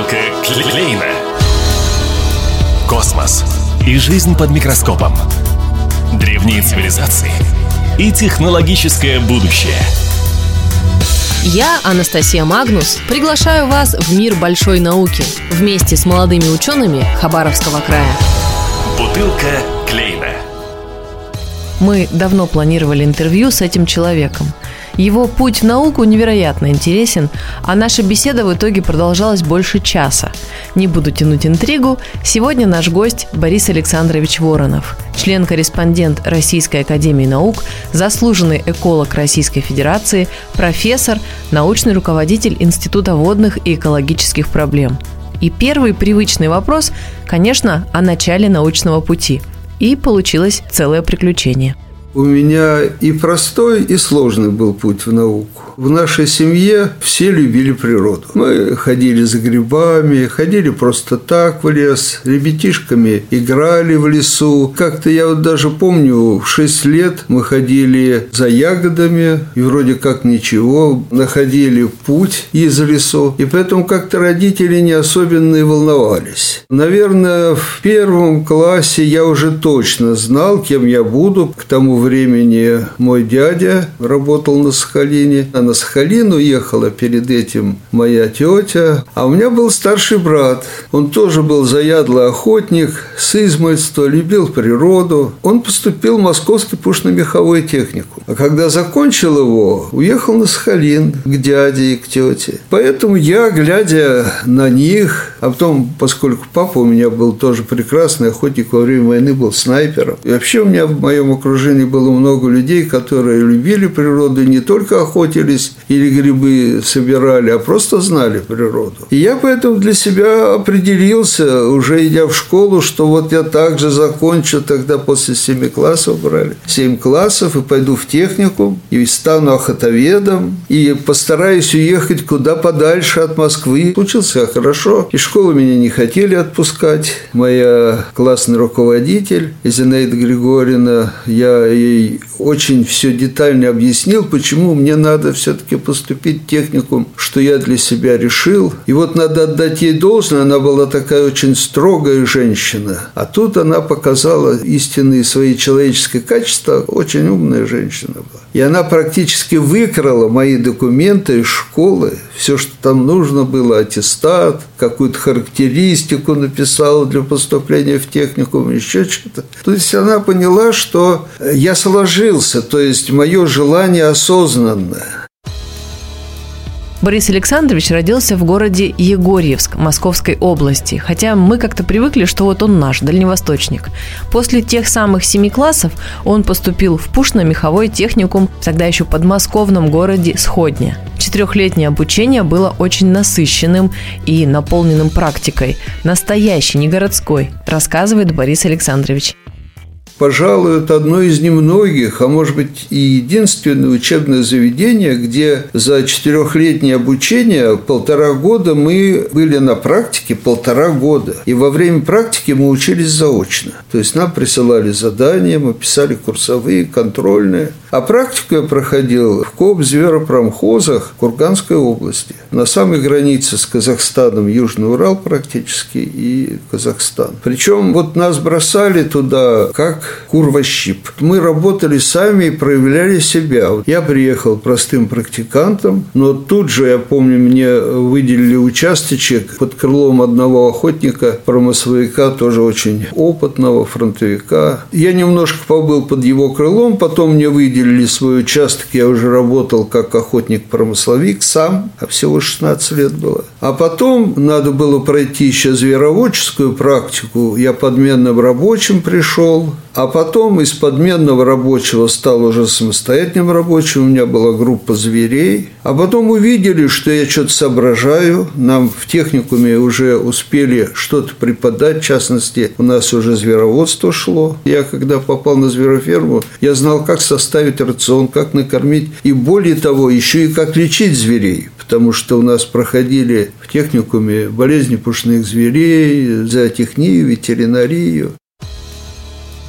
Бутылка Клейна. Космос и жизнь под микроскопом. Древние цивилизации и технологическое будущее. Я, Анастасия Магнус, приглашаю вас в мир большой науки вместе с молодыми учеными Хабаровского края. Бутылка Клейна. Мы давно планировали интервью с этим человеком – его путь в науку невероятно интересен, а наша беседа в итоге продолжалась больше часа. Не буду тянуть интригу, сегодня наш гость Борис Александрович Воронов, член-корреспондент Российской Академии Наук, заслуженный эколог Российской Федерации, профессор, научный руководитель Института водных и экологических проблем. И первый привычный вопрос, конечно, о начале научного пути. И получилось целое приключение – у меня и простой, и сложный был путь в науку. В нашей семье все любили природу. Мы ходили за грибами, ходили просто так в лес, ребятишками играли в лесу. Как-то я вот даже помню, в 6 лет мы ходили за ягодами, и вроде как ничего, находили путь из лесу. И поэтому как-то родители не особенно и волновались. Наверное, в первом классе я уже точно знал, кем я буду. К тому времени мой дядя работал на Сахалине, а на Сахалин уехала перед этим моя тетя, а у меня был старший брат. Он тоже был заядлый охотник, с измольства, любил природу. Он поступил в Московский пушно-меховой техникум. А когда закончил его, уехал на Сахалин к дяде и к тете. Поэтому я, глядя на них, а потом, поскольку папа у меня был тоже прекрасный охотник, во время войны был снайпером, и вообще у меня в моем окружении было много людей, которые любили природу, не только охотились или грибы собирали, а просто знали природу. И я поэтому для себя определился, уже идя в школу, что вот я также закончу, тогда после семи классов брали, семь классов, и пойду в техникум, и стану охотоведом, и постараюсь уехать куда подальше от Москвы. Учился я хорошо, и школу меня не хотели отпускать. Моя классный руководитель Зинаида Григорьевна, я ей очень все детально объяснил, почему мне надо все-таки поступить в техникум, что я для себя решил. И вот надо отдать ей должное, она была такая очень строгая женщина. А тут она показала истинные свои человеческие качества, очень умная женщина была. И она практически выкрала мои документы из школы, все, что там нужно было, аттестат, какую-то характеристику написала для поступления в техникум, еще что-то. То есть она поняла, что я сложился, то есть мое желание осознанное. Борис Александрович родился в городе Егорьевск Московской области, хотя мы как-то привыкли, что вот он наш, дальневосточник. После тех самых семи классов он поступил в Пушно-меховой техникум, тогда еще подмосковном городе Сходня. Четырехлетнее обучение было очень насыщенным и наполненным практикой. Настоящий, не городской, рассказывает Борис Александрович пожалуй, это одно из немногих, а может быть и единственное учебное заведение, где за четырехлетнее обучение полтора года мы были на практике полтора года. И во время практики мы учились заочно. То есть нам присылали задания, мы писали курсовые, контрольные. А практику я проходил в КОП зверопромхозах Курганской области. На самой границе с Казахстаном Южный Урал практически и Казахстан. Причем вот нас бросали туда как курвощип. Мы работали сами и проявляли себя. Я приехал простым практикантом, но тут же, я помню, мне выделили участочек под крылом одного охотника, промысловика, тоже очень опытного, фронтовика. Я немножко побыл под его крылом, потом мне выделили свой участок, я уже работал как охотник-промысловик сам, а всего 16 лет было. А потом надо было пройти еще звероводческую практику, я подменным рабочим пришел, а потом из подменного рабочего стал уже самостоятельным рабочим, у меня была группа зверей. А потом увидели, что я что-то соображаю. Нам в техникуме уже успели что-то преподать, в частности, у нас уже звероводство шло. Я, когда попал на звероферму, я знал, как составить рацион, как накормить, и более того, еще и как лечить зверей, потому что у нас проходили в техникуме болезни пушных зверей, зоотехнию, ветеринарию.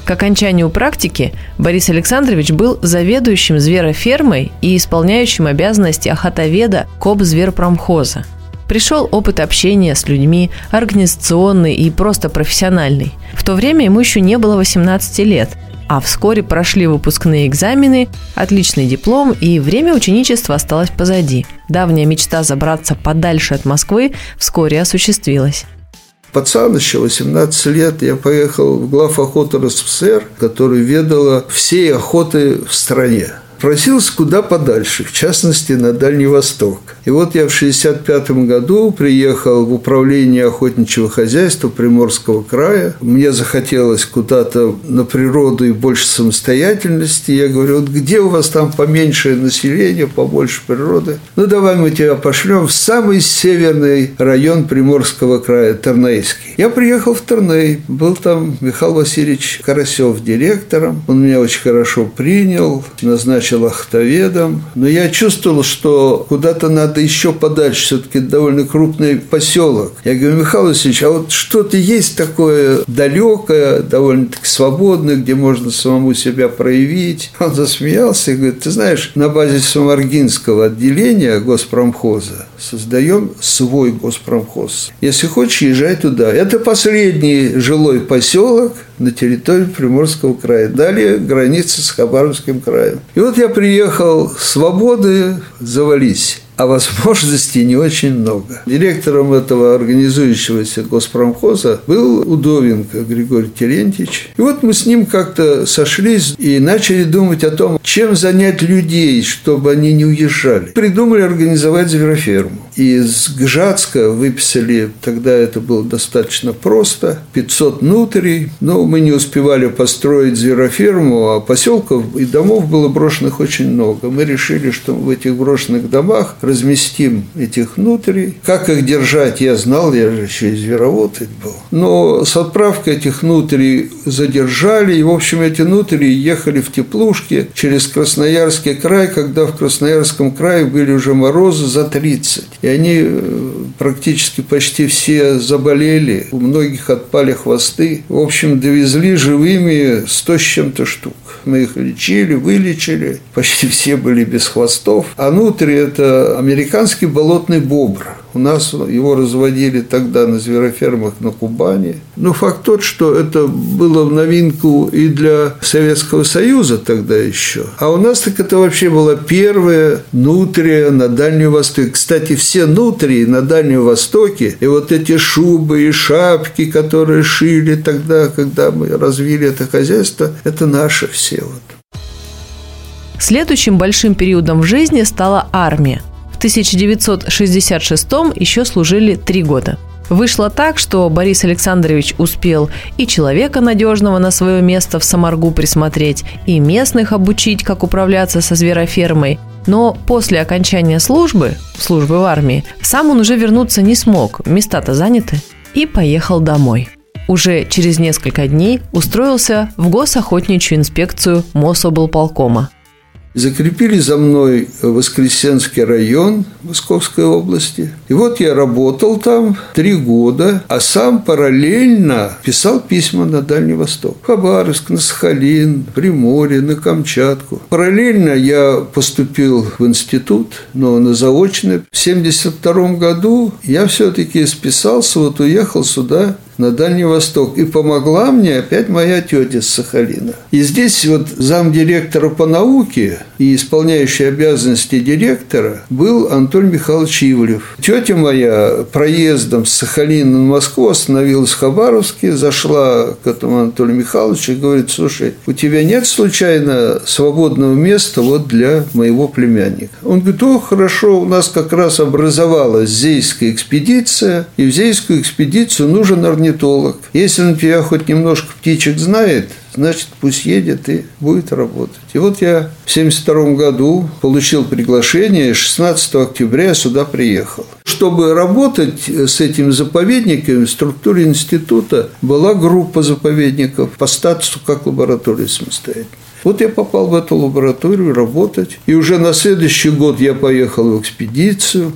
К окончанию практики Борис Александрович был заведующим зверофермой и исполняющим обязанности охотоведа КОП зверпромхоза. Пришел опыт общения с людьми, организационный и просто профессиональный. В то время ему еще не было 18 лет, а вскоре прошли выпускные экзамены, отличный диплом, и время ученичества осталось позади. Давняя мечта забраться подальше от Москвы вскоре осуществилась. Пацан еще, 18 лет, я поехал в глав охоты РСФСР, который ведала всей охоты в стране просился куда подальше, в частности, на Дальний Восток. И вот я в 1965 году приехал в управление охотничьего хозяйства Приморского края. Мне захотелось куда-то на природу и больше самостоятельности. Я говорю, вот где у вас там поменьше населения, побольше природы? Ну, давай мы тебя пошлем в самый северный район Приморского края, Тернейский. Я приехал в Терней, был там Михаил Васильевич Карасев директором. Он меня очень хорошо принял, назначил начал охтоведом, но я чувствовал, что куда-то надо еще подальше, все-таки довольно крупный поселок. Я говорю, Михаил Васильевич, а вот что-то есть такое далекое, довольно-таки свободное, где можно самому себя проявить. Он засмеялся и говорит, ты знаешь, на базе Самаргинского отделения госпромхоза создаем свой госпромхоз. Если хочешь, езжай туда. Это последний жилой поселок на территории Приморского края. Далее граница с Хабаровским краем. И вот я приехал, свободы завались а возможностей не очень много. Директором этого организующегося госпромхоза был Удовенко Григорий Терентьевич. И вот мы с ним как-то сошлись и начали думать о том, чем занять людей, чтобы они не уезжали. Придумали организовать звероферму. Из Гжатска выписали, тогда это было достаточно просто, 500 нутрий. Но мы не успевали построить звероферму, а поселков и домов было брошенных очень много. Мы решили, что в этих брошенных домах разместим этих нутрий. Как их держать, я знал, я же еще и зверовод был. Но с отправкой этих нутрий задержали, и, в общем, эти нутрии ехали в теплушке через Красноярский край, когда в Красноярском крае были уже морозы за 30. И они э, практически почти все заболели, у многих отпали хвосты. В общем, довезли живыми 100 с чем-то штук. Мы их лечили, вылечили, почти все были без хвостов. А нутри – это американский болотный бобр. У нас его разводили тогда на зверофермах на Кубани. Но факт тот, что это было в новинку и для Советского Союза тогда еще. А у нас так это вообще была первая нутрия на Дальнем Востоке. Кстати, все нутрии на Дальнем Востоке, и вот эти шубы и шапки, которые шили тогда, когда мы развили это хозяйство, это наши все. Вот. Следующим большим периодом в жизни стала армия – 1966 еще служили три года. Вышло так, что Борис Александрович успел и человека надежного на свое место в Самаргу присмотреть, и местных обучить, как управляться со зверофермой. Но после окончания службы, службы в армии, сам он уже вернуться не смог, места-то заняты, и поехал домой. Уже через несколько дней устроился в госохотничью инспекцию Мособлполкома – Закрепили за мной Воскресенский район Московской области. И вот я работал там три года, а сам параллельно писал письма на Дальний Восток. Хабаровск, на Сахалин, Приморье, на Камчатку. Параллельно я поступил в институт, но на заочный. В 1972 году я все-таки списался, вот уехал сюда на Дальний Восток. И помогла мне опять моя тетя с Сахалина. И здесь вот замдиректора по науке и исполняющий обязанности директора был Антон Михайлович Ивлев. Тетя моя проездом с Сахалина на Москву остановилась в Хабаровске, зашла к этому Анатолию Михайловичу и говорит, слушай, у тебя нет случайно свободного места вот для моего племянника? Он говорит, о, хорошо, у нас как раз образовалась Зейская экспедиция, и в Зейскую экспедицию нужен орнитолог орнитолог. Если он тебя хоть немножко птичек знает, значит, пусть едет и будет работать. И вот я в 1972 году получил приглашение, 16 октября сюда приехал. Чтобы работать с этим заповедником, в структуре института была группа заповедников по статусу как лаборатория самостоятельно. Вот я попал в эту лабораторию работать. И уже на следующий год я поехал в экспедицию.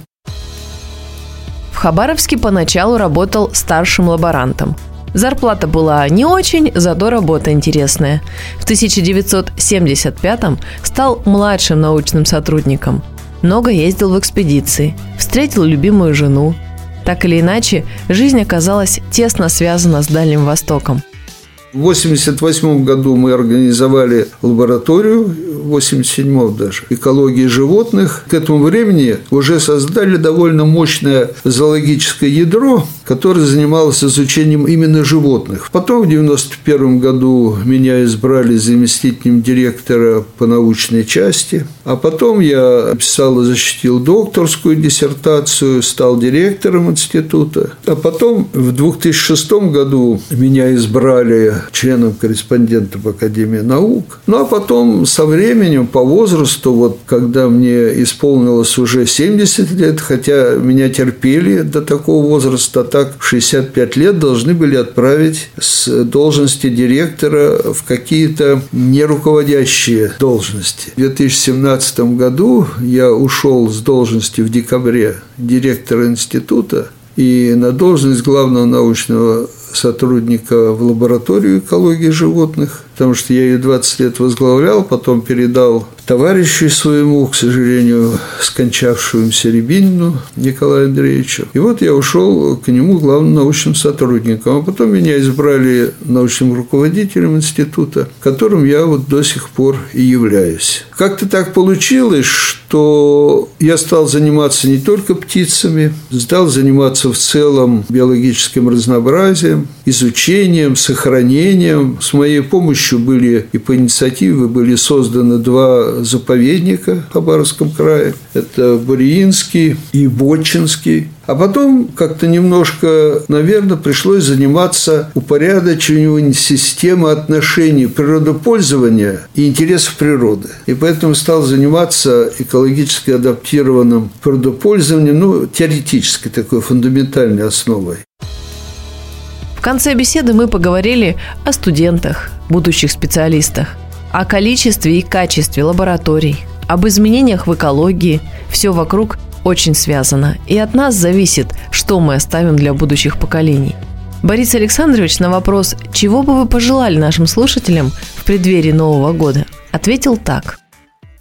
Хабаровске поначалу работал старшим лаборантом. Зарплата была не очень, зато работа интересная. В 1975-м стал младшим научным сотрудником. Много ездил в экспедиции, встретил любимую жену, Так или иначе, жизнь оказалась тесно связана с Дальним Востоком – в 1988 году мы организовали лабораторию, в 1987 даже, экологии животных. К этому времени уже создали довольно мощное зоологическое ядро, которое занималось изучением именно животных. Потом в 1991 году меня избрали заместителем директора по научной части, а потом я писал и защитил докторскую диссертацию, стал директором института. А потом в 2006 году меня избрали членом-корреспондентом Академии наук. Ну, а потом со временем, по возрасту, вот когда мне исполнилось уже 70 лет, хотя меня терпели до такого возраста, так в 65 лет должны были отправить с должности директора в какие-то неруководящие должности. В 2017 году я ушел с должности в декабре директора института, и на должность главного научного сотрудника в лабораторию экологии животных, потому что я ее 20 лет возглавлял, потом передал товарищу своему, к сожалению, скончавшемуся Рябинину Николаю Андреевичу. И вот я ушел к нему главным научным сотрудником. А потом меня избрали научным руководителем института, которым я вот до сих пор и являюсь. Как-то так получилось, что я стал заниматься не только птицами, стал заниматься в целом биологическим разнообразием, изучением, сохранением. С моей помощью были и по инициативе были созданы два заповедника в Хабаровском крае. Это Буриинский и Бочинский. А потом как-то немножко, наверное, пришлось заниматься упорядочиванием системы отношений природопользования и интересов природы. И поэтому стал заниматься экологически адаптированным природопользованием, ну, теоретической такой фундаментальной основой. Конце беседы мы поговорили о студентах, будущих специалистах – о количестве и качестве лабораторий, об изменениях в экологии. Все вокруг очень связано, и от нас зависит, что мы оставим для будущих поколений. Борис Александрович на вопрос, чего бы вы пожелали нашим слушателям в преддверии Нового года, ответил так.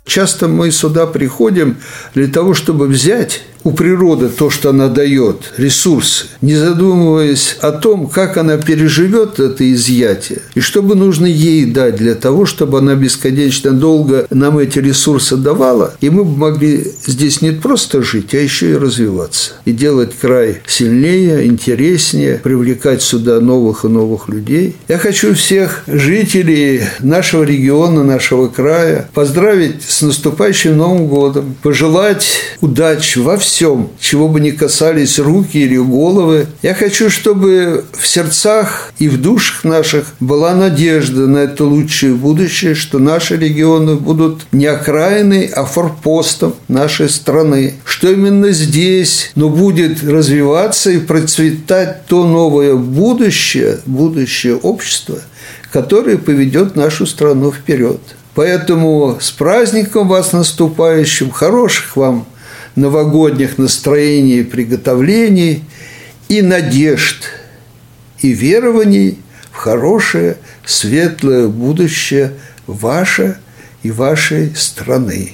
Часто мы сюда приходим для того, чтобы взять у природы то, что она дает, ресурсы, не задумываясь о том, как она переживет это изъятие, и что бы нужно ей дать для того, чтобы она бесконечно долго нам эти ресурсы давала, и мы бы могли здесь не просто жить, а еще и развиваться, и делать край сильнее, интереснее, привлекать сюда новых и новых людей. Я хочу всех жителей нашего региона, нашего края поздравить с наступающим Новым годом, пожелать удачи во всем, всем, чего бы ни касались руки или головы. Я хочу, чтобы в сердцах и в душах наших была надежда на это лучшее будущее, что наши регионы будут не окраиной, а форпостом нашей страны, что именно здесь, но будет развиваться и процветать то новое будущее, будущее общества, которое поведет нашу страну вперед. Поэтому с праздником вас наступающим, хороших вам новогодних настроений и приготовлений, и надежд, и верований в хорошее, светлое будущее ваше и вашей страны.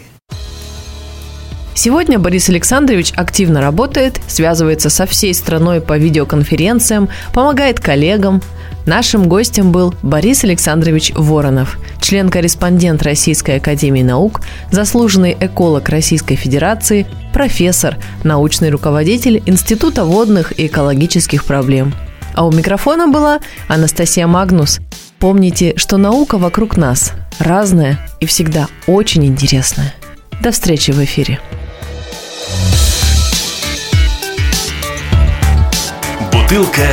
Сегодня Борис Александрович активно работает, связывается со всей страной по видеоконференциям, помогает коллегам. Нашим гостем был Борис Александрович Воронов, член-корреспондент Российской Академии Наук, заслуженный эколог Российской Федерации, профессор, научный руководитель Института водных и экологических проблем. А у микрофона была Анастасия Магнус. Помните, что наука вокруг нас разная и всегда очень интересная. До встречи в эфире. Бутылка